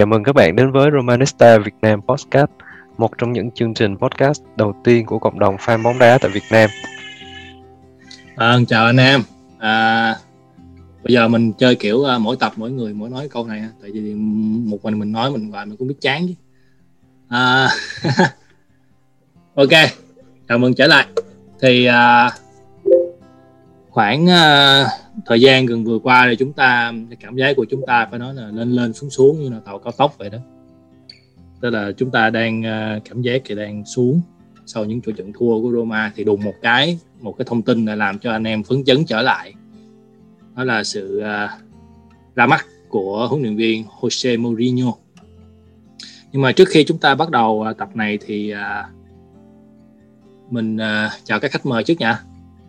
Chào mừng các bạn đến với Romanista Việt Nam Podcast, một trong những chương trình podcast đầu tiên của cộng đồng fan bóng đá tại Việt Nam. À, chào anh em. À, bây giờ mình chơi kiểu uh, mỗi tập mỗi người mỗi nói câu này tại vì một mình mình nói mình hoài mình cũng biết chán chứ. À, ok, chào mừng trở lại. Thì uh, khoảng uh, thời gian gần vừa qua thì chúng ta cảm giác của chúng ta phải nói là lên lên xuống xuống như là tàu cao tốc vậy đó. Tức là chúng ta đang uh, cảm giác thì đang xuống. Sau những chuỗi trận thua của Roma thì đùng một cái một cái thông tin là làm cho anh em phấn chấn trở lại. Đó là sự uh, ra mắt của huấn luyện viên Jose Mourinho. Nhưng mà trước khi chúng ta bắt đầu uh, tập này thì uh, mình uh, chào các khách mời trước nha.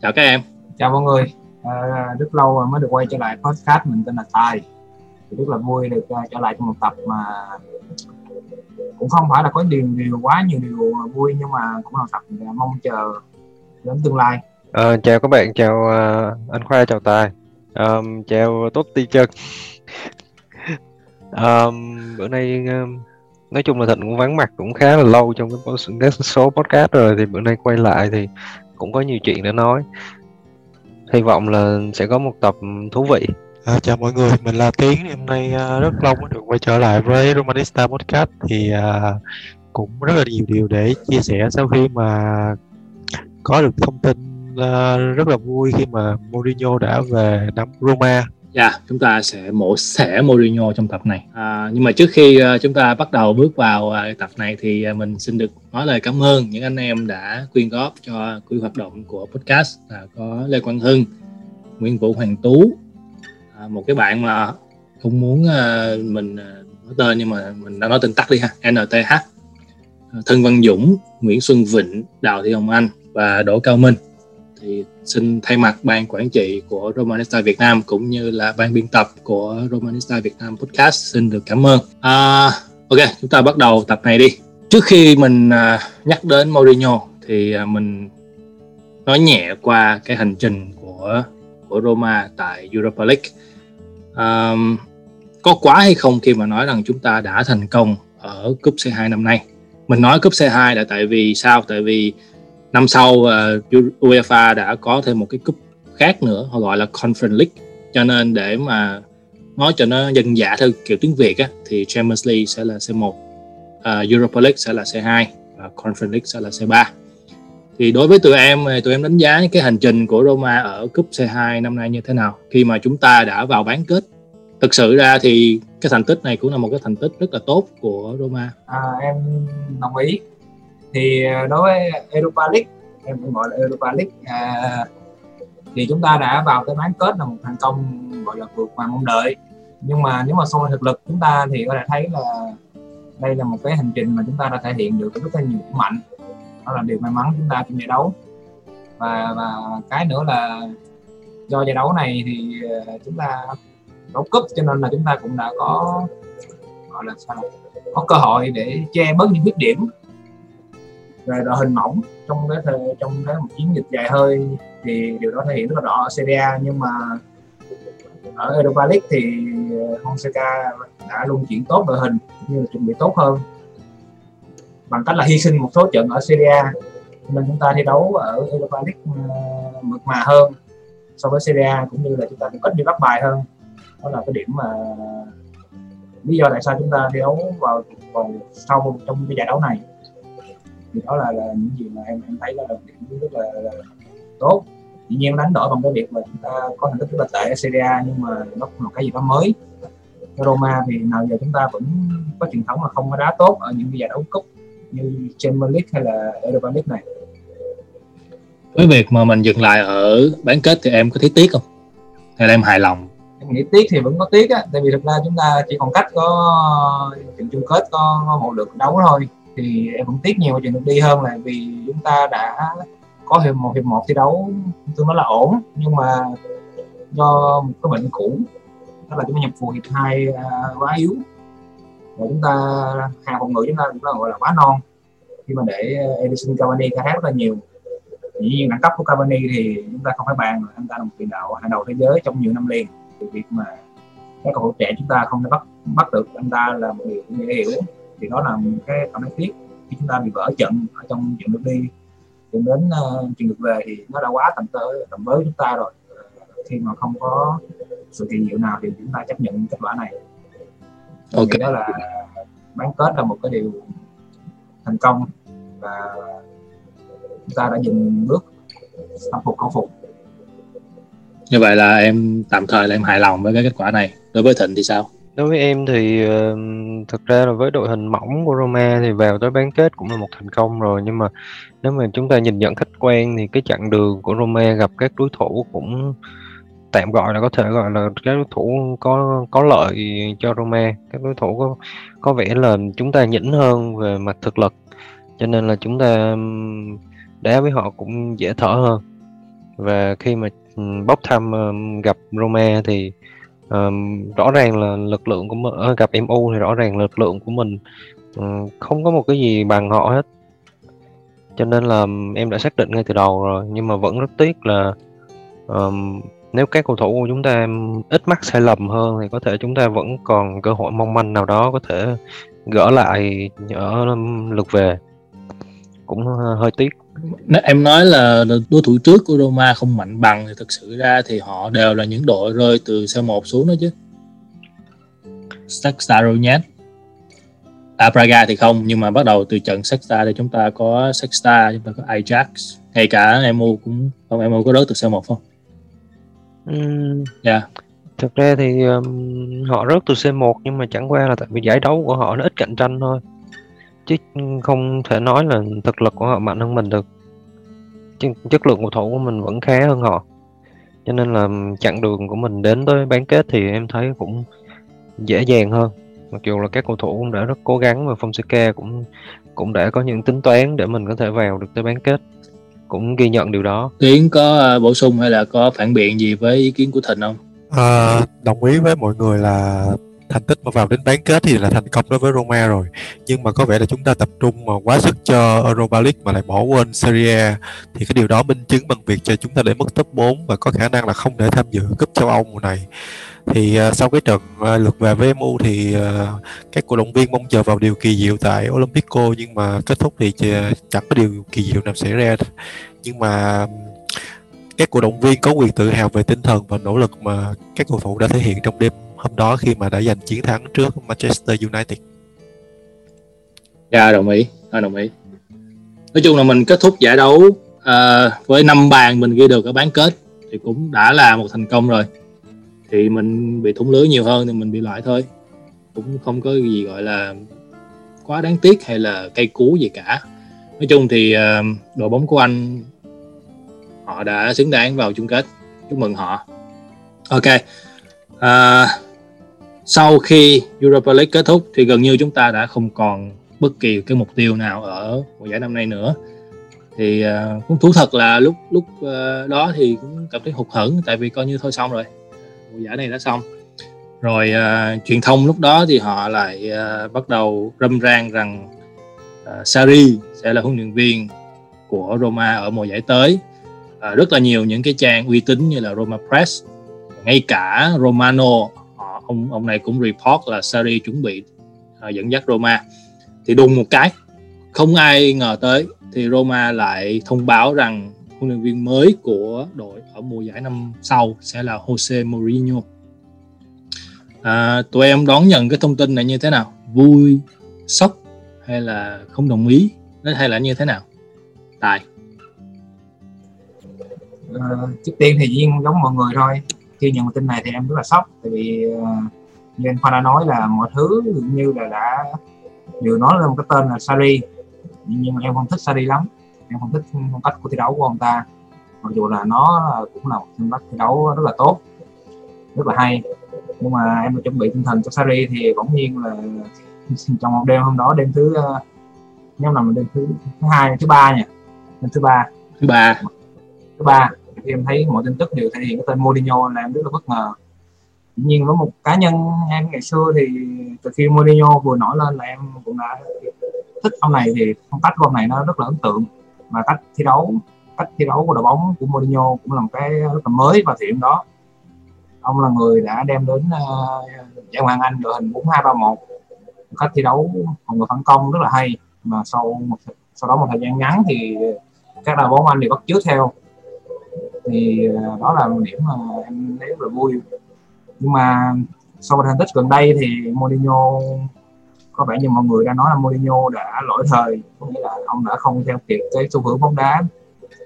Chào các em chào mọi người. À, rất lâu rồi mới được quay trở lại podcast mình tên là Tài. Thì rất là vui được uh, trở lại trong một tập mà cũng không phải là có điều điều quá nhiều điều vui nhưng mà cũng là tập mong chờ đến tương lai. À, chào các bạn chào uh, anh khoa chào tài. Um, chào tốt ti chân. Um, bữa nay um, nói chung là thịnh cũng vắng mặt cũng khá là lâu trong cái, cái số podcast rồi thì bữa nay quay lại thì cũng có nhiều chuyện để nói hy vọng là sẽ có một tập thú vị À, chào mọi người, mình là Tiến. Hôm nay uh, rất lâu mới được quay trở lại với Romanista Podcast thì uh, cũng rất là nhiều điều để chia sẻ sau khi mà có được thông tin uh, rất là vui khi mà Mourinho đã về nắm Roma. Dạ, yeah, chúng ta sẽ mổ xẻ Mourinho trong tập này. À, nhưng mà trước khi uh, chúng ta bắt đầu bước vào uh, tập này thì uh, mình xin được nói lời cảm ơn những anh em đã quyên góp cho quỹ hoạt động của podcast là có Lê Quang Hưng, Nguyễn Vũ Hoàng Tú, à, một cái bạn mà không muốn uh, mình uh, nói tên nhưng mà mình đã nói tên tắt đi ha, NTH, Thân Văn Dũng, Nguyễn Xuân Vịnh, Đào Thị Hồng Anh và Đỗ Cao Minh thì xin thay mặt ban quản trị của Romanista Việt Nam cũng như là ban biên tập của Romanista Việt Nam podcast xin được cảm ơn. À, ok, chúng ta bắt đầu tập này đi. Trước khi mình à, nhắc đến Mourinho thì à, mình nói nhẹ qua cái hành trình của của Roma tại Europa League. À, có quá hay không khi mà nói rằng chúng ta đã thành công ở cúp C2 năm nay? Mình nói cúp C2 là tại vì sao? Tại vì năm sau uh, UEFA đã có thêm một cái cúp khác nữa họ gọi là Conference League. Cho nên để mà nói cho nó dân dã theo kiểu tiếng Việt á, thì Champions League sẽ là C1 uh, ờ, Europa League sẽ là C2 và Conference League sẽ là C3 thì đối với tụi em thì tụi em đánh giá cái hành trình của Roma ở cúp C2 năm nay như thế nào? Khi mà chúng ta đã vào bán kết thực sự ra thì cái thành tích này cũng là một cái thành tích rất là tốt của Roma. À, em đồng ý thì à, đối với Europa League em cũng gọi là Europa League à, thì chúng ta đã vào tới bán kết là một thành công gọi là vượt ngoài mong đợi. Nhưng mà nếu mà so với thực lực chúng ta thì có thể thấy là đây là một cái hành trình mà chúng ta đã thể hiện được rất là nhiều mạnh. Đó là điều may mắn chúng ta trong giải đấu. Và và cái nữa là do giải đấu này thì à, chúng ta đấu cúp cho nên là chúng ta cũng đã có gọi là sao có cơ hội để che bớt những khuyết điểm về đội hình mỏng trong cái thời, trong cái một chiến dịch dài hơi thì điều đó thể hiện rất là rõ ở Serie A. Nhưng mà ở Europa League thì ờ, Fonseca đã luôn chuyển tốt đội hình như là chuẩn bị tốt hơn. Bằng cách là hy sinh một số trận ở Serie A nên chúng ta thi đấu ở Europa League ờ, mượt mà hơn so với Serie A cũng như là chúng ta cũng ít đi bắt bài hơn. Đó là cái điểm mà lý do tại sao chúng ta thi đấu vào vòng sau trong cái giải đấu này thì đó là, là những gì mà em em thấy là điểm rất là, là tốt. Dĩ nhiên đánh đổi bằng cái việc mà chúng ta có thành tích rất là tệ ở Serie A nhưng mà nó cũng là cái gì đó mới. Roma thì nào giờ chúng ta vẫn có truyền thống là không có đá tốt ở những giải đấu cúp như Champions League hay là Europa League này. Với việc mà mình dừng lại ở bán kết thì em có thấy tiếc không? Hay là em hài lòng? Em nghĩ tiếc thì vẫn có tiếc á tại vì thực ra chúng ta chỉ còn cách có trận chung kết có, có một lượt đấu thôi thì em vẫn tiếc nhiều chuyện được đi hơn là vì chúng ta đã có hiệp một hiệp một thi đấu tôi nói là ổn. Nhưng mà do một cái bệnh cũ đó là chúng ta nhập phù hiệp hai uh, quá yếu. Và chúng ta hàng phòng ngự chúng ta cũng là gọi là quá non. Khi mà để Edison Cavani khai thác rất là nhiều. Dĩ nhiên đẳng cấp của Cavani thì chúng ta không phải bàn anh ta là một tiền đạo hàng đầu thế giới trong nhiều năm liền. Thì việc mà các cầu thủ trẻ chúng ta không thể bắt bắt được anh ta là một điều dễ hiểu thì đó là một cái cảm thấy tiếc. Khi chúng ta bị vỡ trận ở trong trận lượt đi dẫn đến uh, trận lượt về thì nó đã quá tầm tới tầm với chúng ta rồi. Khi mà không có sự kỳ diệu nào thì chúng ta chấp nhận kết quả này. Ok. Đó là bán kết là một cái điều thành công và chúng ta đã dừng bước tâm phục khẩu phục. Như vậy là em tạm thời là em hài lòng với cái kết quả này. Đối với thịnh thì sao đối với em thì uh, thực ra là với đội hình mỏng của Roma thì vào tới bán kết cũng là một thành công rồi. Nhưng mà nếu mà chúng ta nhìn nhận khách quan thì cái chặng đường của Roma gặp các đối thủ cũng tạm gọi là có thể gọi là các đối thủ có có lợi cho Roma. Các đối thủ có có vẻ là chúng ta nhỉnh hơn về mặt thực lực. Cho nên là chúng ta đá với họ cũng dễ thở hơn. Và khi mà bốc thăm gặp Roma thì um, rõ ràng là lực lượng của mình gặp MU thì rõ ràng lực lượng của mình. Um, không có một cái gì bằng họ hết. Cho nên là em đã xác định ngay từ đầu rồi nhưng mà vẫn rất tiếc là um, nếu các cầu thủ của chúng ta ít mắc sai lầm hơn thì có thể chúng ta vẫn còn cơ hội mong manh nào đó có thể gỡ lại ở lượt về. Cũng ờ, hơi tiếc em nói là đối thủ trước của Roma không mạnh bằng thì thực sự ra thì họ đều là những đội rơi từ C1 xuống đó chứ. Shakhtar Donetsk à Praga thì không nhưng mà bắt đầu từ trận Shakhtar thì chúng ta có Shakhtar chúng ta có Ajax. Ngay cả MU cũng không MU có rớt từ C1 không? Ừm, yeah. Thực ra thì, ừm, họ rớt từ C1 nhưng mà chẳng qua là tại vì giải đấu của họ nó ít cạnh tranh thôi, chứ, không thể nói là thực lực của họ mạnh hơn mình được. Ch chất lượng cầu thủ của mình vẫn khá hơn họ. Cho nên là chặng đường của mình đến tới bán kết thì em thấy cũng dễ dàng hơn. Mặc dù là các cầu thủ cũng đã rất cố gắng và Fonseca cũng cũng đã có những tính toán để mình có thể vào được tới bán kết cũng ghi nhận điều đó Tiến có uh, bổ sung hay là có phản biện gì với ý kiến của Thịnh không? À, đồng ý với mọi người là thành tích mà vào đến bán kết thì là thành công đối với Roma rồi. Nhưng mà có vẻ là chúng ta tập trung mà quá sức cho Europa League mà lại bỏ quên Serie A. Thì cái điều đó minh chứng bằng việc cho chúng ta để mất top 4 và có khả năng là không để tham dự cúp châu Âu mùa này. Thì uh, sau cái trận uh, lượt về với MU thì uh, các cổ động viên mong chờ vào điều kỳ diệu tại Olympico nhưng mà kết thúc thì chẳng có điều kỳ diệu nào xảy ra. Nhưng mà các cổ động viên có quyền tự hào về tinh thần và nỗ lực mà các cầu thủ đã thể hiện trong đêm hôm đó khi mà đã giành chiến thắng trước Manchester United. Dạ đồng ý, dạ, đồng ý. Nói chung là mình kết thúc giải đấu uh, với năm bàn mình ghi được ở bán kết thì cũng đã là một thành công rồi. Thì mình bị thủng lưới nhiều hơn thì mình bị loại thôi. Cũng không có gì gọi là quá đáng tiếc hay là cây cú gì cả. Nói chung thì uh, đội bóng của anh họ đã xứng đáng vào chung kết. Chúc mừng họ. Ok. À, sau khi Europa League kết thúc thì gần như chúng ta đã không còn bất kỳ cái mục tiêu nào ở mùa giải năm nay nữa. Thì uh, cũng thú thật là lúc lúc uh, đó thì cũng cảm thấy hụt hẫng tại vì coi như thôi xong rồi. Mùa giải này đã xong. Rồi uh, truyền thông lúc đó thì họ lại uh, bắt đầu râm ran rằng uh, Sari sẽ là huấn luyện viên của Roma ở mùa giải tới. Uh, rất là nhiều những cái trang uy tín như là Roma Press ngay cả Romano ông ông này cũng report là Sarri chuẩn bị à, dẫn dắt Roma thì đùng một cái không ai ngờ tới thì Roma lại thông báo rằng huấn luyện viên mới của đội ở mùa giải năm sau sẽ là Jose Mourinho. À, tụi em đón nhận cái thông tin này như thế nào? Vui, sốc hay là không đồng ý? Hay là như thế nào? Tài. À, trước tiên thì duyên giống mọi người thôi. Khi nhận tin này thì em rất là sốc. Tại vì uh, như anh Khoa đã nói là mọi thứ như là đã đều nói lên một cái tên là Sari. Nhưng mà em không thích Sari lắm. Em không thích phong cách của thi đấu của ông ta. Mặc dù là nó cũng là một phong cách thi đấu rất là tốt rất là hay. Nhưng mà em chuẩn bị tinh thần cho Sari thì bỗng nhiên là trong một đêm hôm đó đêm thứ nếu nằm đêm thứ thứ hai thứ ba nha. Đêm thứ ba. Thứ ba. Thứ ba khi em thấy mọi tin tức đều thể hiện cái tên Mourinho là em rất là bất ngờ. Tuy nhiên với một cá nhân em ngày xưa thì từ khi Mourinho vừa nổi lên là em cũng đã thích ông này thì phong cách của ông này nó rất là ấn tượng. Mà cách thi đấu cách thi đấu của đội bóng của Mourinho cũng là một cái rất là mới và thiện đó. Ông là người đã đem đến uh, giải Hoàng Anh đội hình 4231 cách thi đấu phòng ngự phản công rất là hay. Mà sau một sau đó một thời gian ngắn thì các đội bóng Anh đều bắt chước theo thì à, đó là một điểm mà em thấy rất là vui. Nhưng mà sau một thành tích gần đây thì Mourinho, có vẻ như mọi người đang nói là Mourinho đã lỗi thời, có nghĩa là ông đã không theo kịp cái xu hướng bóng đá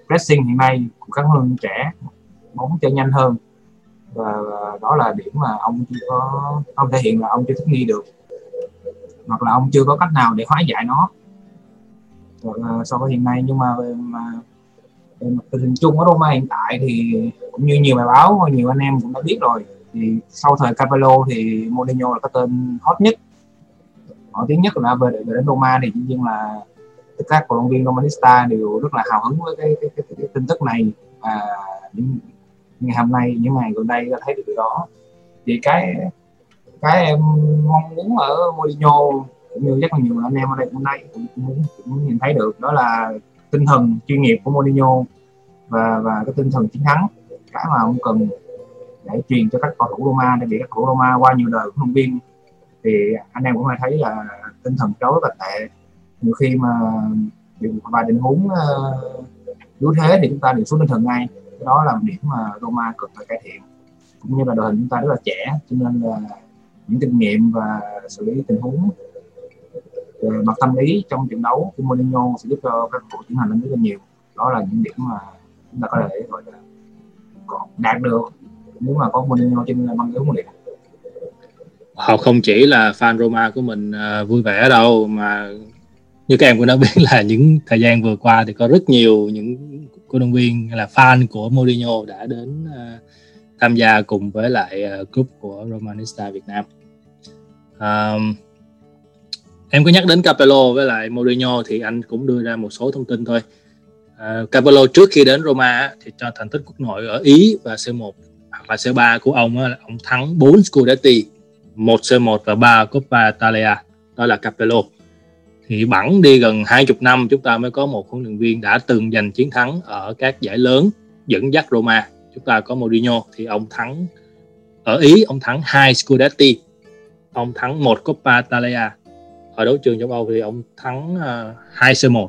pressing hiện nay của các huấn luyện trẻ, bóng chơi nhanh hơn. Và đó là điểm mà ông chưa có ông thể hiện là ông chưa thích nghi được. Hoặc là ông chưa có cách nào để hóa giải nó. So với hiện nay, nhưng mà mà tình hình chung ở Roma hiện tại thì cũng như nhiều bài báo nhiều anh em cũng đã biết rồi thì sau thời Capello thì Mourinho là cái tên hot nhất. Nổi tiếng nhất là về, về đến Roma thì dĩ nhiên là tất cả cổ động viên Romanista đều rất là hào hứng với cái, cái, cái, cái, cái tin tức này. Và những ngày hôm nay những ngày gần đây đã thấy được điều đó. Thì cái cái em mong muốn ở Mourinho cũng như rất là nhiều anh em ở đây hôm nay cũng, cũng, cũng nhìn thấy được đó là tinh thần chuyên nghiệp của Mourinho và và cái tinh thần chiến thắng. Cái mà ông cần để truyền cho các cầu thủ Roma để bị các cầu thủ Roma qua nhiều đời huấn luyện viên thì anh em cũng hay thấy là tinh thần đấu rất là tệ. Nhiều khi mà vài tình huống ờ, yếu uh, thế thì chúng ta đều xuống tinh thần ngay. Đó là một điểm mà Roma cần phải cải thiện. Cũng như là đội hình chúng ta rất là trẻ cho nên là những kinh nghiệm và xử lý tình huống về mặt tâm lý trong trận đấu của Mourinho sẽ giúp cho các cầu thủ tiến hành lên rất là nhiều đó là những điểm mà chúng ta có thể gọi là còn đạt được nếu mà có Mourinho trên băng ghế huấn luyện họ không chỉ là fan Roma của mình uh, vui vẻ đâu mà như các em cũng đã biết là những thời gian vừa qua thì có rất nhiều những cổ động viên là fan của Mourinho đã đến uh, tham gia cùng với lại uh, group của Romanista Việt Nam. Um, em có nhắc đến Capello với lại Mourinho thì anh cũng đưa ra một số thông tin thôi. Uh, Capello trước khi đến Roma thì cho thành tích quốc nội ở Ý và C1 hoặc là C3 của ông là ông thắng 4 Scudetti, 1 C1 và 3 Coppa Italia, đó là Capello. Thì bẵng đi gần 20 năm chúng ta mới có một huấn luyện viên đã từng giành chiến thắng ở các giải lớn dẫn dắt Roma. Chúng ta có Mourinho thì ông thắng ở Ý ông thắng 2 Scudetti, ông thắng 1 Coppa Italia. Ở đấu trường châu Âu thì ông thắng uh, 2 C1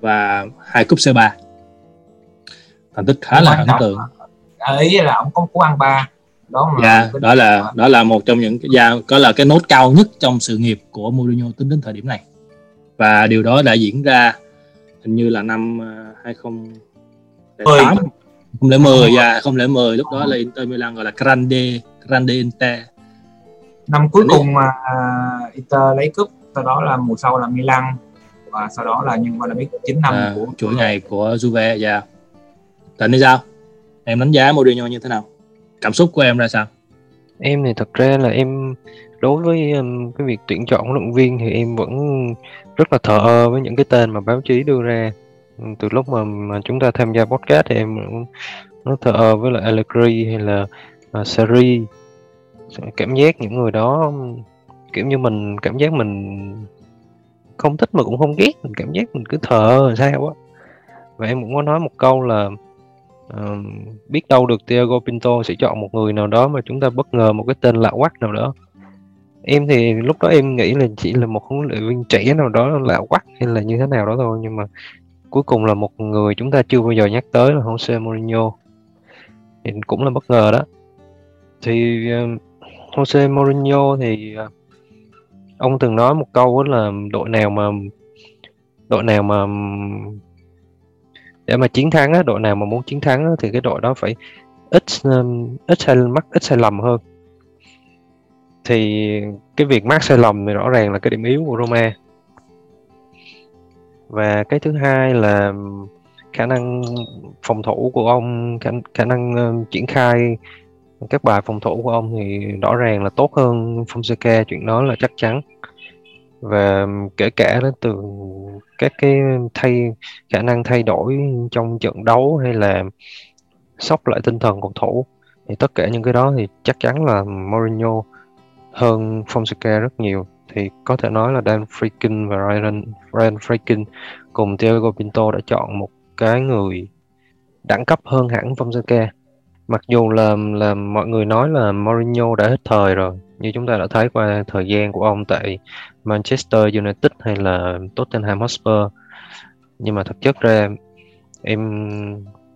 và 2 cúp C3. Thành tích khá là ấn tượng. Ở ý là ông có cú ăn ba. Đó mà dạ, đó là đó. là một trong những cái dạ, có là cái nốt cao nhất trong sự nghiệp của Mourinho tính đến thời điểm này. Và điều đó đã diễn ra hình như là năm 2008 không lẽ mười. dạ không lẽ mười. Lúc đó là Inter Milan gọi là Grande Grande Inter năm cuối cùng mà uh, Inter lấy cúp sau đó là mùa sau là Milan và sau đó là nhưng mà là biết 9 năm à, của chuỗi ngày của Juve dạ. Tình thì sao? Em đánh giá Mourinho như thế nào? Cảm xúc của em ra sao? Em thì thật ra là em đối với um, cái việc tuyển chọn huấn luyện viên thì em vẫn rất là thờ ơ với những cái tên mà báo chí đưa ra. Từ lúc mà, mà chúng ta tham gia podcast thì em cũng nó thờ ơ với lại Allegri hay là uh, Sarri cảm giác những người đó kiểu như mình cảm giác mình không thích mà cũng không ghét mình cảm giác mình cứ thờ ơ sao á. Và em cũng có nói một câu là uh, biết đâu được Thiago Pinto sẽ chọn một người nào đó mà chúng ta bất ngờ một cái tên lạ quắc nào đó. Em thì lúc đó em nghĩ là chỉ là một huấn luyện viên trẻ nào đó lạ quắc hay là như thế nào đó thôi nhưng mà cuối cùng là một người chúng ta chưa bao giờ nhắc tới là Jose Mourinho. Thì cũng là bất ngờ đó. Thì uh, Jose Mourinho thì à, ông từng nói một câu là đội nào mà đội nào mà để mà chiến thắng á, đội nào mà muốn chiến thắng á, thì cái đội đó phải ít à, ít sai mắc ít sai lầm hơn. Thì cái việc mắc sai lầm thì rõ ràng là cái điểm yếu của Roma. Và cái thứ hai là khả năng phòng thủ của ông khả, khả năng uh, triển khai các bài phòng thủ của ông thì rõ ràng là tốt hơn Fonseca, chuyện đó là chắc chắn. Và kể cả đến từ các cái thay, khả năng thay đổi trong trận đấu hay là sốc lại tinh thần cầu thủ, thì tất cả những cái đó thì chắc chắn là Mourinho hơn Fonseca rất nhiều. Thì có thể nói là Dan Fricken và Ryan Ryan Fricken cùng Thiago Pinto đã chọn một cái người đẳng cấp hơn hẳn Fonseca mặc dù là là mọi người nói là Mourinho đã hết thời rồi như chúng ta đã thấy qua thời gian của ông tại Manchester United hay là Tottenham Hotspur. Nhưng mà thực chất ra em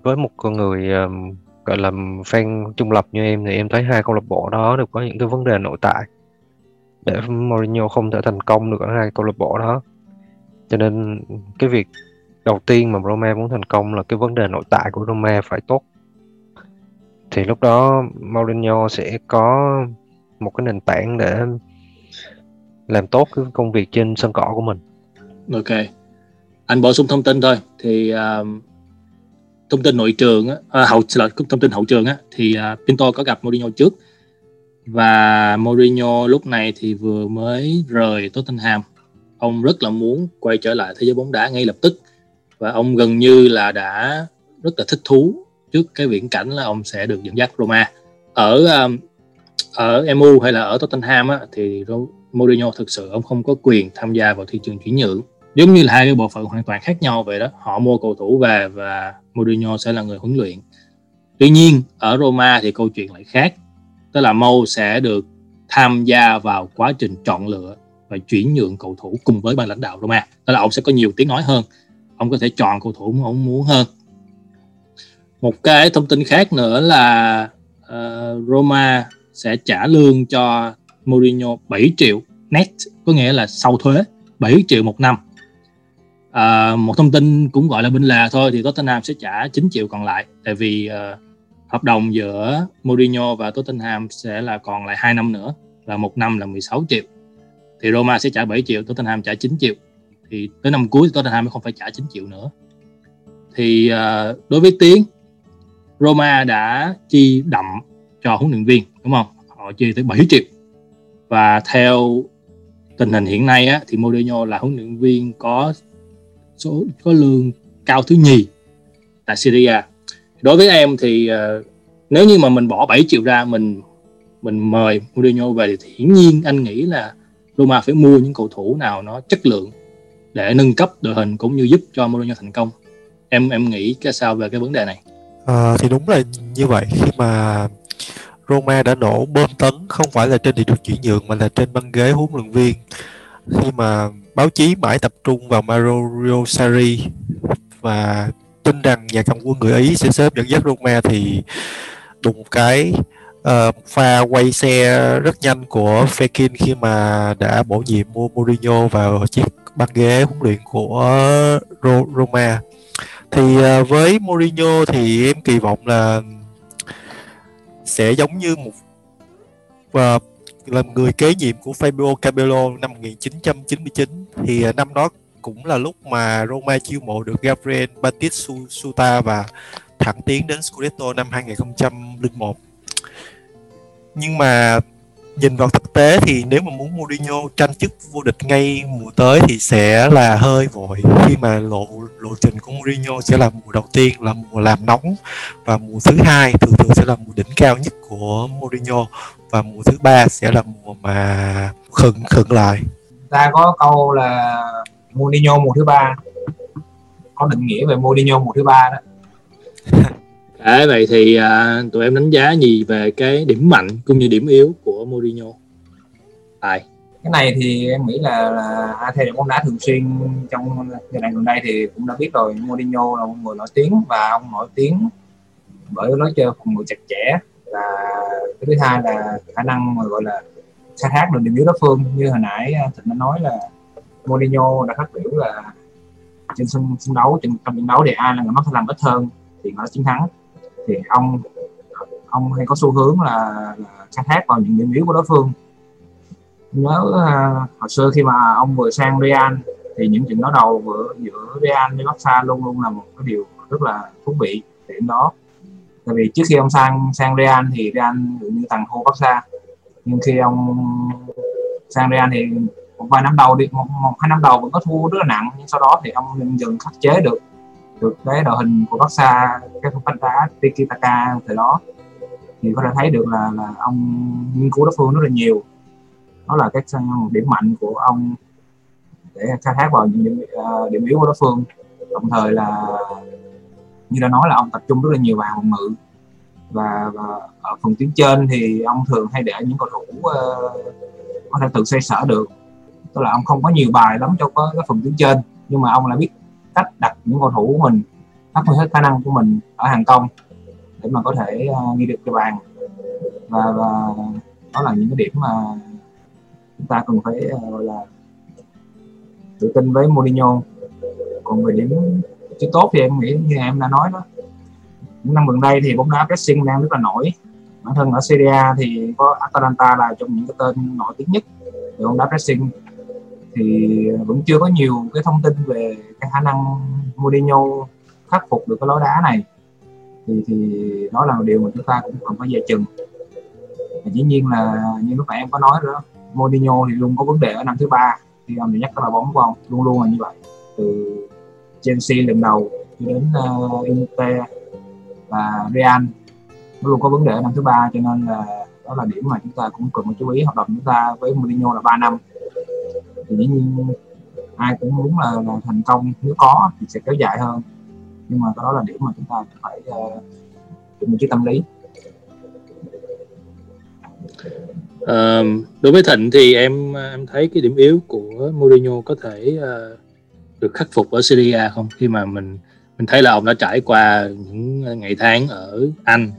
với một con người um, gọi là fan trung lập như em thì em thấy hai câu lạc bộ đó đều có những cái vấn đề nội tại. Để Mourinho không thể thành công được ở hai câu lạc bộ đó. Cho nên cái việc đầu tiên mà Roma muốn thành công là cái vấn đề nội tại của Roma phải tốt thì lúc đó Mourinho sẽ có một cái nền tảng để làm tốt cái công việc trên sân cỏ của mình. Ok. Anh bổ sung thông tin thôi. Thì uh, thông tin nội trường á, à, hậu là thông tin hậu trường á thì uh, Pinto có gặp Mourinho trước. Và Mourinho lúc này thì vừa mới rời Tottenham. Ông rất là muốn quay trở lại thế giới bóng đá ngay lập tức. Và ông gần như là đã rất là thích thú trước cái viễn cảnh là ông sẽ được dẫn dắt Roma. Ở um, ở MU hay là ở Tottenham á, thì Mourinho thực sự ông không có quyền tham gia vào thị trường chuyển nhượng. Giống như là hai cái bộ phận hoàn toàn khác nhau vậy đó. Họ mua cầu thủ về và Mourinho sẽ là người huấn luyện. Tuy nhiên ở Roma thì câu chuyện lại khác. Tức là Mou sẽ được tham gia vào quá trình chọn lựa và chuyển nhượng cầu thủ cùng với ban lãnh đạo Roma. Tức là ông sẽ có nhiều tiếng nói hơn. Ông có thể chọn cầu thủ mà ông muốn hơn một cái thông tin khác nữa là uh, Roma sẽ trả lương cho Mourinho 7 triệu net có nghĩa là sau thuế 7 triệu một năm. À, một thông tin cũng gọi là bên là thôi thì Tottenham sẽ trả 9 triệu còn lại tại vì uh, hợp đồng giữa Mourinho và Tottenham sẽ là còn lại 2 năm nữa là một năm là 16 triệu. Thì Roma sẽ trả 7 triệu Tottenham trả 9 triệu. Thì tới năm cuối thì Tottenham mới không phải trả 9 triệu nữa. Thì uh, đối với Tiến Roma đã chi đậm cho huấn luyện viên đúng không? Họ chi tới 7 triệu. Và theo tình hình hiện nay á, thì Mourinho là huấn luyện viên có số có lương cao thứ nhì tại Syria đối với em thì uh, nếu như mà mình bỏ 7 triệu ra mình mình mời Mourinho về thì hiển nhiên anh nghĩ là Roma phải mua những cầu thủ nào nó chất lượng để nâng cấp đội hình cũng như giúp cho Mourinho thành công. Em em nghĩ cái sao về cái vấn đề này? À, thì đúng là như vậy. Khi mà Roma đã nổ bơm tấn không phải là trên thị trường chuyển nhượng mà là trên băng ghế huấn luyện viên. Khi mà báo chí mãi tập trung vào Mario Sarri và tin rằng nhà cầm quân người Ý sẽ sớm dẫn dắt Roma thì đùng cái uh, pha quay xe rất nhanh của Fekir khi mà đã bổ nhiệm Mourinho vào chiếc băng ghế huấn luyện của Roma thì uh, với Mourinho thì em kỳ vọng là sẽ giống như một à, uh, làm người kế nhiệm của Fabio Capello năm 1999 thì uh, năm đó cũng là lúc mà Roma chiêu mộ được Gabriel Batistuta và thẳng tiến đến Scudetto năm 2001 nhưng mà nhìn vào thực tế thì nếu mà muốn Mourinho tranh chức vô địch ngay mùa tới thì sẽ là hơi vội. Khi mà lộ lộ trình của Mourinho sẽ là mùa đầu tiên là mùa làm nóng và mùa thứ hai thường thường sẽ là mùa đỉnh cao nhất của Mourinho và mùa thứ ba sẽ là mùa mà khựng khựng lại. Ta có câu là Mourinho mùa thứ ba. Có định nghĩa về Mourinho mùa thứ ba đó Đấy, vậy thì à, tụi em đánh giá gì về cái điểm mạnh cũng như điểm yếu của Mourinho? Tài. Cái này thì em nghĩ là, là ai theo bóng đá thường xuyên trong giai đoạn gần đây thì cũng đã biết rồi Mourinho là một người nổi tiếng và ông nổi tiếng bởi lối chơi phòng ngự chặt chẽ và cái thứ hai là khả năng mà gọi là khai thác được điểm yếu đối phương như hồi nãy à, thịnh đã nói là Mourinho đã phát biểu là trên sân, sân đấu trên trong trận đấu thì ai là người mắc sai lầm ít hơn thì nó chiến thắng thì ông ông hay có xu hướng là, là khai thác vào những điểm yếu của đối phương. Nhớ uh, hồi xưa khi mà ông vừa sang Real thì những trận đấu đầu giữa giữa Real với Barca luôn luôn là một cái điều rất là thú vị điểm đó. Tại vì trước khi ông sang sang Real thì Real dường như tàn khô Barca. Nhưng khi ông sang Real thì một vài năm đầu đi một, một hai năm đầu vẫn có thua rất là nặng nhưng sau đó thì ông dần dần khắc chế được được cái đội hình của Barca cái phong cách đá tiki taka thời đó. Thì có thể thấy được là là ông nghiên cứu đối phương rất là nhiều. Đó là cái một điểm mạnh của ông để khai thác vào những điểm, uh, điểm yếu của đối phương. Đồng thời là như đã nói là ông tập trung rất là nhiều vào phòng ngự. Và, và ở phần tuyến trên thì ông thường hay để những cầu thủ uh, có thể tự xoay sở được. Tức là ông không có nhiều bài lắm cho cái phần tuyến trên. Nhưng mà ông lại biết cách đặt những cầu thủ của mình phát huy hết khả năng của mình ở hàng công để mà có thể uh, ghi được cái bàn. Và, và đó là những cái điểm mà chúng ta cần phải uh, gọi là tự tin với Mourinho. Còn về điểm chứ tốt thì em nghĩ như em đã nói đó. Những năm gần đây thì bóng đá pressing đang rất là nổi. Bản thân ở Serie A thì có Atalanta là trong những cái tên nổi tiếng nhất về bóng đá pressing thì vẫn chưa có nhiều cái thông tin về cái khả năng Mourinho khắc phục được cái lối đá này. Thì thì đó là điều mà chúng ta cũng cần phải dè chừng. Và dĩ nhiên là như lúc nãy em có nói đó Mourinho thì luôn có vấn đề ở năm thứ ba. Khi ông nhắc tới là bóng của ông luôn luôn là như vậy. Từ Chelsea lần đầu cho đến uh, Inter và Real nó luôn có vấn đề ở năm thứ ba. Cho nên là đó là điểm mà chúng ta cũng cần phải chú ý. Hợp đồng chúng ta với Mourinho là 3 năm thì dĩ nhiên ai cũng muốn là, là thành công nếu có thì sẽ kéo dài hơn. Nhưng mà đó là điểm mà chúng ta phải uh, một bị tâm lý. À, đối với Thịnh thì em ờ, em thấy cái điểm yếu của Mourinho có thể uh, được khắc phục ở Serie A không? Khi mà mình mình thấy là ông đã trải qua những ngày tháng ở Anh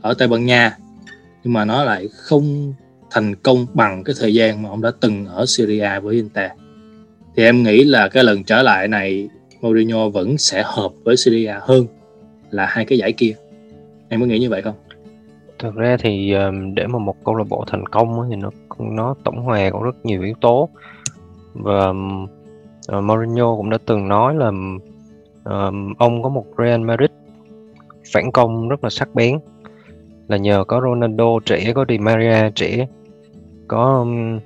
ở Tây Ban Nha nhưng mà nó lại không thành công bằng cái thời gian mà ông đã từng ở Syria với Inter. Thì em nghĩ là cái lần trở lại này, Mourinho vẫn sẽ hợp với Syria hơn là hai cái giải kia. Em có nghĩ như vậy không? Thực ra thì um, để mà một câu lạc bộ thành công thì nó nó tổng hòa có rất nhiều yếu tố. Và um, à, Mourinho cũng đã từng nói là um, ông có một Real Madrid phản công rất là sắc bén. Là nhờ có Ronaldo trẻ, có Di Maria trẻ có um,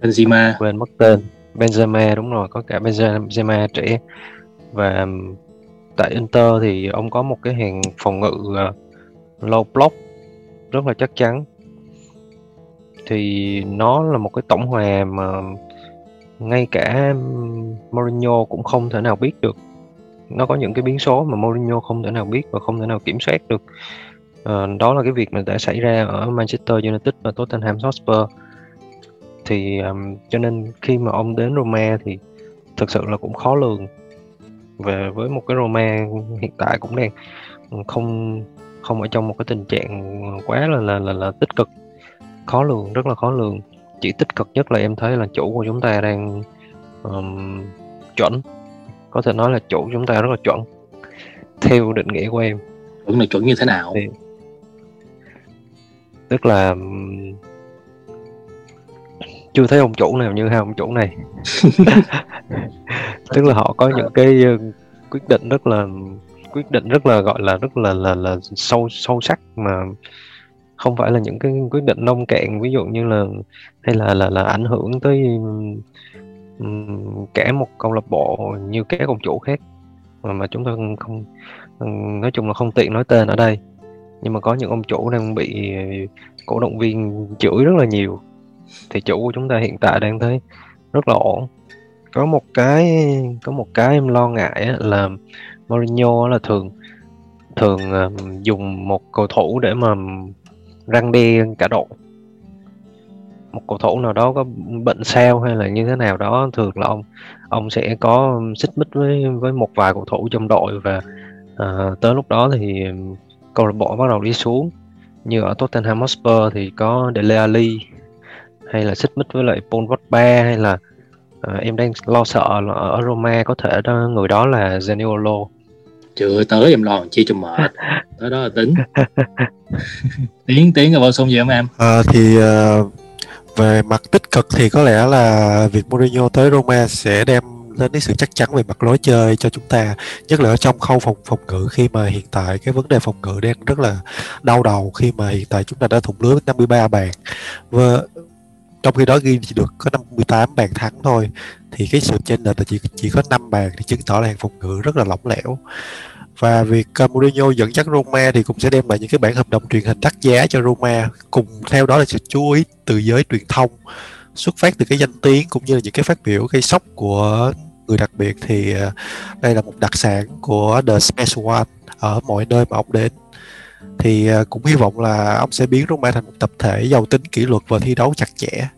Benzema. quên mất tên. Benzema đúng rồi có cả Benzema trẻ. Và um, tại Inter thì ông có một cái hàng phòng ngự uh, low block rất là chắc chắn. Thì nó là một cái tổng hòa mà ngay cả Mourinho cũng không thể nào biết được. Nó có những cái biến số mà Mourinho không thể nào biết và không thể nào kiểm soát được à, đó là cái việc mà đã xảy ra ở Manchester United và Tottenham Hotspur. Thì um, cho nên khi mà ông đến Roma thì thực sự là cũng khó lường. Về với một cái Roma hiện tại cũng đang không không ở trong một cái tình trạng quá là là là, là tích cực. Khó lường rất là khó lường. Chỉ tích cực nhất là em thấy là chủ của chúng ta đang um, chuẩn. Có thể nói là chủ chúng ta rất là chuẩn theo định nghĩa của em. Chuẩn là chuẩn như thế nào? Thì, tức là chưa thấy ông chủ nào như hai ông chủ này. Tức là họ có những cái ờ, quyết định rất là quyết định rất là gọi là rất là là là sâu sâu sắc mà không phải là những cái quyết định nông cạn ví dụ như là hay là là là ảnh hưởng tới um, cả một câu lạc bộ như các ông chủ khác. Mà, mà chúng ta không nói chung là không tiện nói tên ở đây nhưng mà có những ông chủ đang bị ờ, cổ động viên chửi rất là nhiều. Thì chủ của chúng ta hiện tại đang thấy rất là ổn. Có một cái có một cái em lo ngại là Mourinho là thường thường ờ, dùng một cầu thủ để mà răng đe cả đội. Một cầu thủ nào đó có bệnh sao hay là như thế nào đó thường là ông ông sẽ có xích mích với với một vài cầu thủ trong đội và uh, tới lúc đó thì câu lạc bộ bắt đầu đi xuống. Như ở Tottenham Hotspur thì có Dele Alli hay là xích mích với lại Paul Pogba hay là uh, em đang lo sợ là ở Roma có thể đó, người đó là Zaniolo. Chưa tới em lo chi cho mệt. Tới đó là tính. Tiến tiến là bổ sung gì không em? À, thì uh, về mặt tích cực thì có lẽ là việc Mourinho tới Roma sẽ đem đến cái sự chắc chắn về mặt lối chơi cho chúng ta, nhất là ở trong khâu phòng phòng ngự khi mà hiện tại cái vấn đề phòng ngự đang rất là đau đầu khi mà hiện tại chúng ta đã thủng lưới 53 bàn. Và trong khi đó ghi chỉ được có 58 bàn thắng thôi, thì cái sự chênh lệch là chỉ chỉ có 5 bàn thì chứng tỏ là hàng phòng ngự rất là lỏng lẻo. Và việc à, Mourinho dẫn dắt Roma thì cũng sẽ đem lại những cái bản hợp đồng truyền hình đắt giá cho Roma. Cùng theo đó là sự chú ý từ giới truyền thông xuất phát từ cái danh tiếng cũng như là những cái phát biểu gây sốc của người đặc biệt thì ờ, đây là một đặc sản của The Special One ở mọi nơi mà ông đến. Thì ờ, cũng hy vọng là ông sẽ biến Roma thành một tập thể giàu tính kỷ luật và thi đấu chặt chẽ.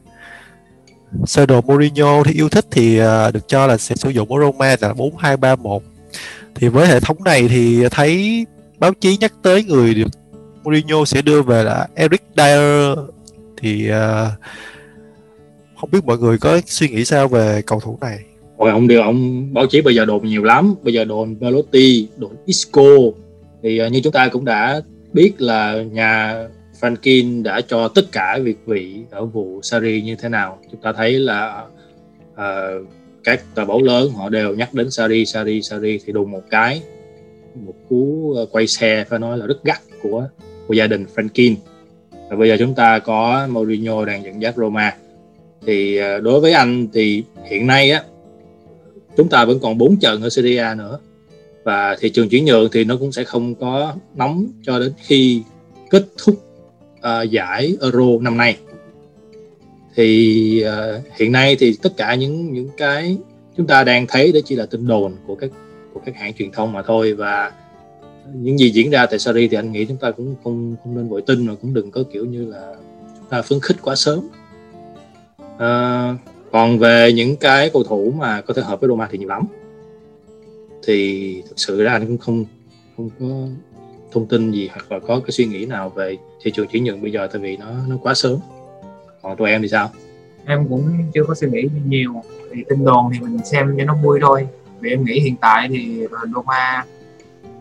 Sơ đồ Mourinho thì yêu thích thì ờ, được cho là sẽ sử dụng ở Roma là 4231 thì với hệ thống này thì thấy báo chí nhắc tới người được Mourinho sẽ đưa về là Eric Dyer. Thì uh, không biết mọi người có suy nghĩ sao về cầu thủ này? Ôi, ông điều ông báo chí bây giờ đồn nhiều lắm. Bây giờ đồn Belotti đồn Isco. Thì uh, như chúng ta cũng đã biết là nhà Frankin đã cho tất cả việc vị ở vụ Sari như thế nào. Chúng ta thấy là uh, các tờ báo lớn họ đều nhắc đến Sari Sari Sari thì đùng một cái một cú à, quay xe phải nói là rất gắt của của gia đình Frankin và bây giờ chúng ta có Mourinho đang dẫn dắt Roma. Thì đối với anh thì hiện nay á chúng ta vẫn còn 4 trận ở Serie A nữa. Và thị trường chuyển nhượng thì nó cũng sẽ không có nóng cho đến khi kết thúc uh, giải Euro năm nay. Thì uh, hiện nay thì tất cả những những cái chúng ta đang thấy đó chỉ là tin đồn của các của các hãng truyền thông mà thôi. Và những gì diễn ra tại Sari thì anh nghĩ chúng ta cũng không không nên vội tin mà cũng đừng có kiểu như là chúng ta phấn khích quá sớm. Uh, còn về những cái cầu thủ mà có thể hợp với Roma thì nhiều lắm. Thì thực sự là anh cũng không không có thông tin gì hoặc là có cái suy nghĩ nào về thị trường chuyển nhượng bây giờ tại vì nó nó quá sớm. Còn tụi em thì sao? Em cũng chưa có suy nghĩ nhiều. Thì tin đồn thì mình xem cho nó vui thôi. Vì em nghĩ hiện tại thì Roma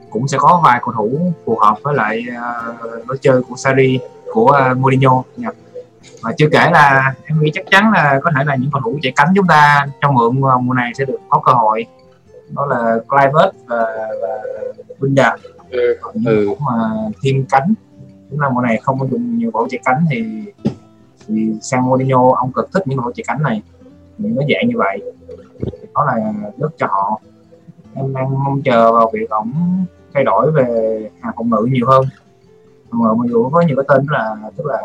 cũng sẽ có vài cầu thủ phù hợp với lại uh, lối chơi của Sari của uh, Mourinho. Nhập và chưa kể là em nghĩ chắc chắn là có thể là những cầu thủ chạy cánh chúng ta trong mượn mùa này sẽ được có cơ hội. Đó là Clivert và, và Winda ừ. những ừ. mà thiên cánh. Chúng ta mùa này không có dùng nhiều cầu chạy cánh thì thì sang Mourinho ông cực thích những cầu chạy cánh này. Những cái dạng như vậy. Đó là rất cho họ. Em đang mong chờ vào việc ổng thay đổi về hàng phòng ngự nhiều hơn. Phòng ngự mặc dù có nhiều cái tên là tức là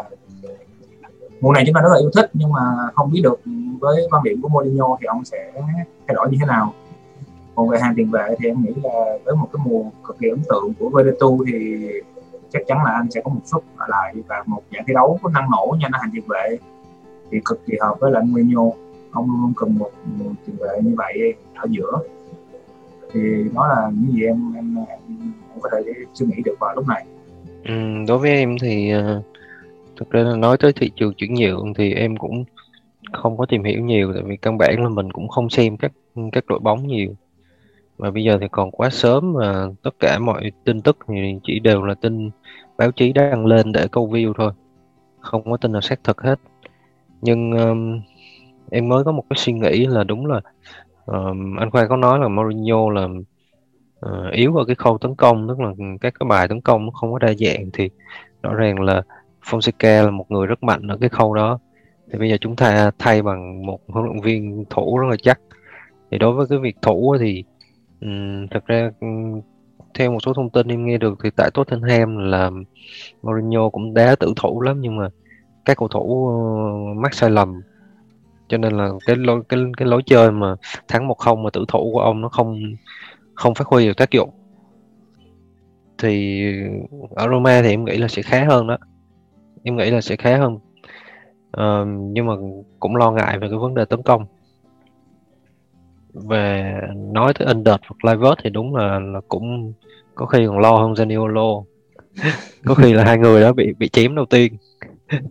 mùa này chúng ta rất là yêu thích nhưng mà không biết được với quan điểm của Mourinho thì ông sẽ thay đổi như thế nào. Còn về hàng tiền vệ thì em nghĩ là với một cái mùa cực kỳ ấn tượng của Veretu thì chắc chắn là anh sẽ có một suất ở lại và một dạng thi đấu có năng nổ nha nó hàng tiền vệ thì cực kỳ hợp với lại Mourinho. Ông luôn cần một, một tiền vệ như vậy ở giữa. Thì đó là những gì em em, em, em có thể suy nghĩ được vào lúc này. Ừ, đối với em thì uh, thực ra là nói tới thị trường chuyển nhượng thì em cũng không có tìm hiểu nhiều tại vì căn bản là mình cũng không xem các các đội bóng nhiều. Mà bây giờ thì còn quá sớm mà tất cả mọi tin tức thì chỉ đều là tin báo chí đăng lên để câu view thôi không có tin nào xác thực hết. Nhưng um, em mới có một cái suy nghĩ là đúng là um, anh khoa có nói là Mourinho là uh, yếu ở cái khâu tấn công tức là các cái bài tấn công nó không có đa dạng thì rõ ràng là Fonseca là một người rất mạnh ở cái khâu đó. Thì bây giờ chúng ta thay bằng một huấn luyện viên thủ rất là chắc. Thì đối với cái việc thủ thì um, thật ra um, theo một số thông tin em nghe được thì tại Tottenham là Mourinho cũng đá tử thủ lắm nhưng mà các cầu thủ uh, mắc sai lầm. Cho nên là cái lối cái cái lối chơi mà thắng một không mà tử thủ của ông nó không không phát huy được tác dụng. Thì ở Roma thì em nghĩ là sẽ khá hơn đó em nghĩ là sẽ khá hơn. Uh, nhưng mà cũng lo ngại về cái vấn đề tấn công. Về nói tới Under hoặc Livert thì đúng là, là cũng có khi còn lo hơn Zaniolo có khi là hai người đó bị bị chém đầu tiên. Yeah,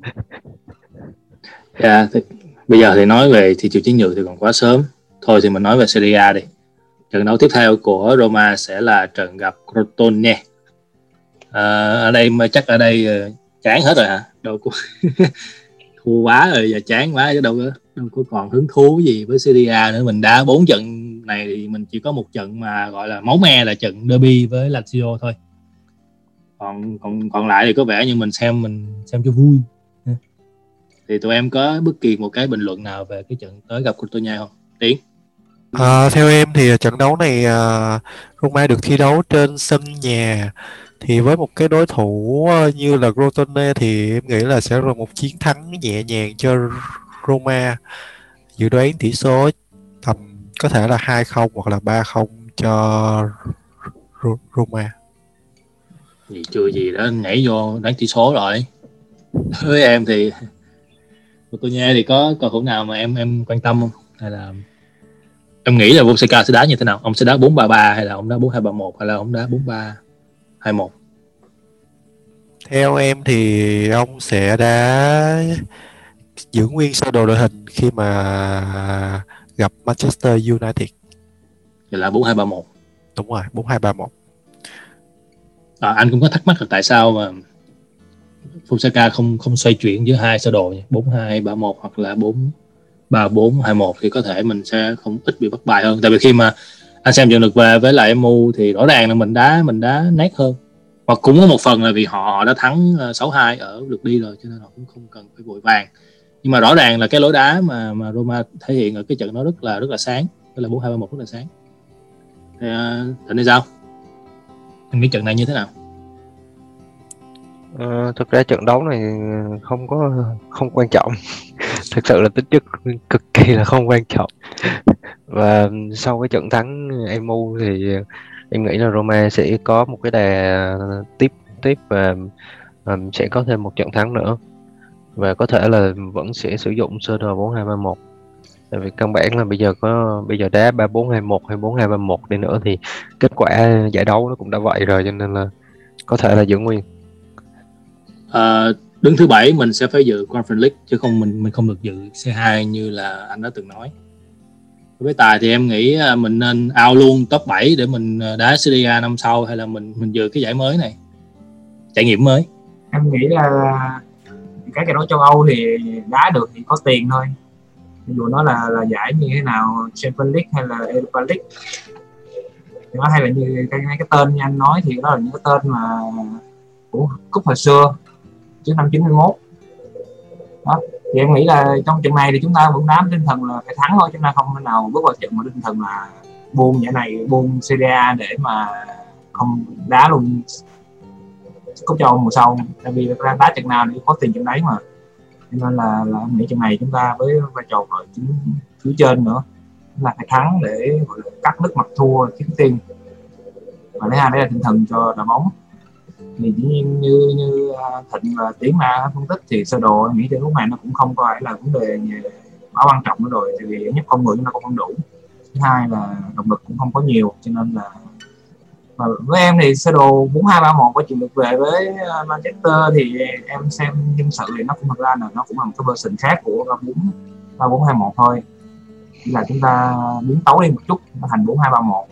dạ, thì, bây giờ thì nói về thị trường chiến nhược thì còn quá sớm. Thôi thì mình nói về Serie A đi. Trận đấu tiếp theo của Roma sẽ là trận gặp Crotone à, ở đây chắc ở đây ờ, chán hết rồi hả? Đâu có thua quá rồi giờ chán quá chứ đâu có đâu có còn hứng thú gì với Syria nữa. Mình đã bốn trận này thì mình chỉ có một trận mà gọi là máu me là trận derby với Lazio thôi. Còn còn còn lại thì có vẻ như mình xem mình xem cho vui. Thì tụi em có bất kỳ một cái bình luận nào về cái trận tới gặp Cotonou không? Tiến. À, theo em thì trận đấu này uh, Roma được thi đấu trên sân nhà thì với một cái đối thủ ờ, như là Crotone thì em nghĩ là sẽ là một chiến thắng nhẹ nhàng cho Roma. Dự đoán tỷ số tầm có thể là 2-0 hoặc là 3-0 cho Roma. Thì chưa gì đã nhảy vô đánh tỷ số rồi. Với em thì tôi nghe thì có cầu thủ nào mà em em quan tâm không? Hay là em nghĩ là Fonseca sẽ đá như thế nào? Ông sẽ đá 4-3-3 hay là ông đá 4-2-3-1 hay là ông đá 4-3 4-3-2-1 theo em thì ông sẽ đá giữ nguyên sơ đồ đội hình khi mà gặp Manchester United. Vậy là 4-2-3-1 đúng rồi 4-2-3-1 à, anh cũng có thắc mắc là tại sao mà Fonseca không không xoay chuyển giữa hai sơ đồ nhỉ? 4-2-3-1 hoặc là 4 3 4 2 1 thì có thể mình sẽ không ít bị bất bại hơn. Tại vì khi mà anh xem trận lượt về với lại MU thì rõ ràng là mình đá mình đá nét hơn. Hoặc cũng có một phần là vì họ, họ đã thắng ờ, 6-2 ở lượt đi rồi cho nên họ cũng không cần phải vội vàng. Nhưng mà rõ ràng là cái lối đá mà mà Roma thể hiện ở cái trận đó rất là rất là sáng. Đó là 4 2 3 1 rất là sáng. Thì uh, sao? Anh nghĩ trận này như thế nào? Ờ, thực ra trận đấu này không có không quan trọng. Thực sự là tính chất cực kỳ là không quan trọng và sau cái trận thắng MU thì em nghĩ là Roma sẽ có một cái đà tiếp tiếp và um, sẽ có thêm một trận thắng nữa. Và có thể là vẫn sẽ sử dụng sơ đồ 4231 tại vì căn bản là bây giờ có bây giờ đá 3421 hay 4231 đi nữa thì kết quả giải đấu nó cũng đã vậy rồi cho nên là có thể là giữ nguyên. À, đứng thứ bảy mình sẽ phải dự Conference League chứ không mình mình không được dự C2 như là anh đã từng nói với tài thì em nghĩ à, mình nên ao luôn top 7 để mình à, đá Serie A năm sau hay là mình mình dự cái giải mới này? Trải nghiệm mới. Em nghĩ là các cái đấu châu Âu thì đá được thì có tiền thôi. Dù nó là là giải như thế nào Champions League hay là Europa League. Thì nó hay là như cái, cái tên như anh nói thì đó là những cái tên mà của cúp hồi xưa trước năm 91 đó thì em nghĩ là trong trận này thì chúng ta vẫn đám tinh thần là phải thắng thôi chúng ta không thể nào bước vào trận mà tinh thần là buông giải này, buông CDA để mà không đá luôn cúp châu mùa sau. Tại vì ra đá trận nào thì có tiền trận đấy mà. Nên là là em nghĩ trận này chúng ta với vai trò ở chính phía trên nữa là phải thắng để gọi là cắt đứt mặt thua kiếm tiền và thứ hai đấy là tinh thần cho đội bóng thì dĩ nhiên như như à, thịnh và tiến mà phân tích thì sơ đồ nghĩ thì lúc này nó cũng không phải là vấn đề quá quan trọng nữa rồi, tại vì nhất con người chúng ta cũng không đủ. Thứ hai là động lực cũng không có nhiều, cho nên là mà với em thì sơ đồ bốn hai ba một có chuyện được về với à, Manchester thì em xem nhân sự thì nó cũng thật ra là nó cũng là một cái version khác của ba bốn ba bốn hai một thôi. Chỉ là chúng ta biến tấu đi một chút, nó thành bốn hai ba một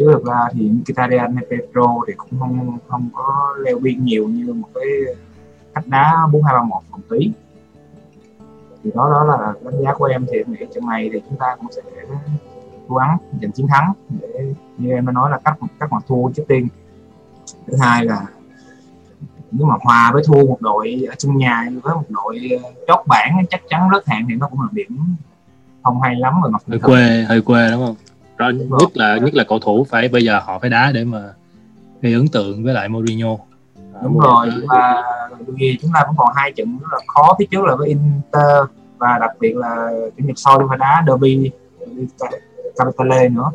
chứ thực ra thì Mkhitaryan hay Pedro thì cũng không không có leo biên nhiều như một cái cách đá bốn hai ba một một tí. Thì đó đó là đánh giá của em thì em nghĩ trận này thì chúng ta cũng sẽ cố gắng giành chiến thắng để như em đã nói là cắt cắt mặt thua trước tiên. Thứ hai là nếu mà hòa với thua một đội ở trong nhà với một đội chót bảng chắc chắn rớt hạng thì nó cũng là điểm không hay lắm rồi mặt hơi quê hơi quê đúng không đó nhất là nhất là cầu thủ phải bây giờ họ phải đá để mà gây ấn tượng với lại Mourinho. Đúng rồi và vì chúng ta vẫn còn hai trận rất là khó. Phía trước là với Inter và đặc biệt là chủ nhật sau chúng ta đá derby Capitale nữa.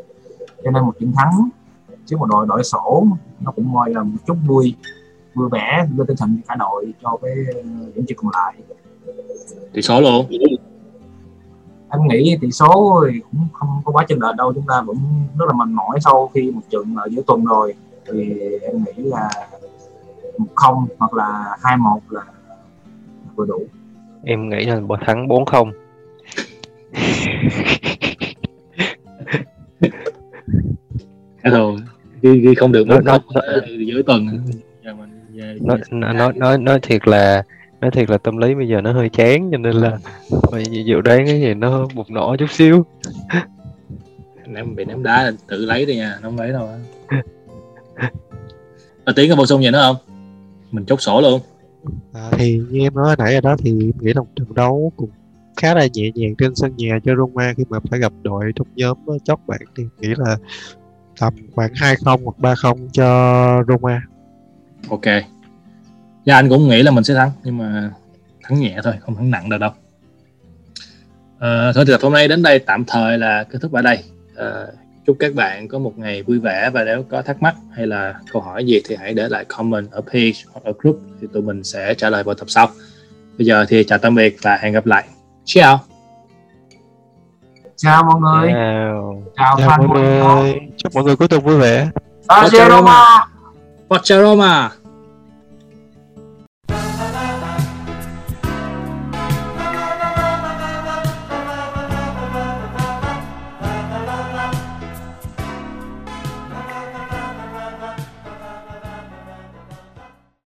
Cho nên một trận thắng chứ một đội đội sổ nó cũng coi là một chút vui vui vẻ với tinh thần cả đội cho cái điểm trận còn lại. Tỷ số luôn em nghĩ tỷ số thì cũng không có quá chênh lệch đâu chúng ta vẫn rất là mệt mỏi sau khi một trận ở giữa tuần rồi. Thì em nghĩ là một không hoặc là hai một là vừa đủ. Em nghĩ là một thắng bốn không. Cái đồ ghi, ghi không được nói, nói, giữa tuần. nói, nói, nói, nói thiệt là nói thiệt là tâm lý bây giờ nó hơi chán cho nên là phải dự đoán cái gì nó bùng nổ chút xíu ném bị ném đá là tự lấy đi nha không lấy đâu à, tiến có bổ sung gì nữa không mình chốt sổ luôn à, thì như em nói nãy rồi đó thì nghĩ là một trận đấu cũng khá là nhẹ nhàng trên sân nhà cho Roma khi mà phải gặp đội trong nhóm chót bảng thì nghĩ là tầm khoảng 2-0 hoặc 3-0 cho Roma. Ok. Dạ anh cũng nghĩ là mình sẽ thắng nhưng mà thắng nhẹ thôi, không thắng nặng được đâu. À, thôi thì tập hôm nay đến đây tạm thời là kết thúc ở đây. À, chúc các bạn có một ngày vui vẻ và nếu có thắc mắc hay là câu hỏi gì thì hãy để lại comment ở page hoặc ở group thì tụi mình sẽ trả lời vào tập sau. Bây giờ thì chào tạm biệt và hẹn gặp lại. Ciao chào mọi người. Chào. chào chào mọi người. Chúc mọi người cuối tuần vui vẻ. Lazio Roma. Forza Roma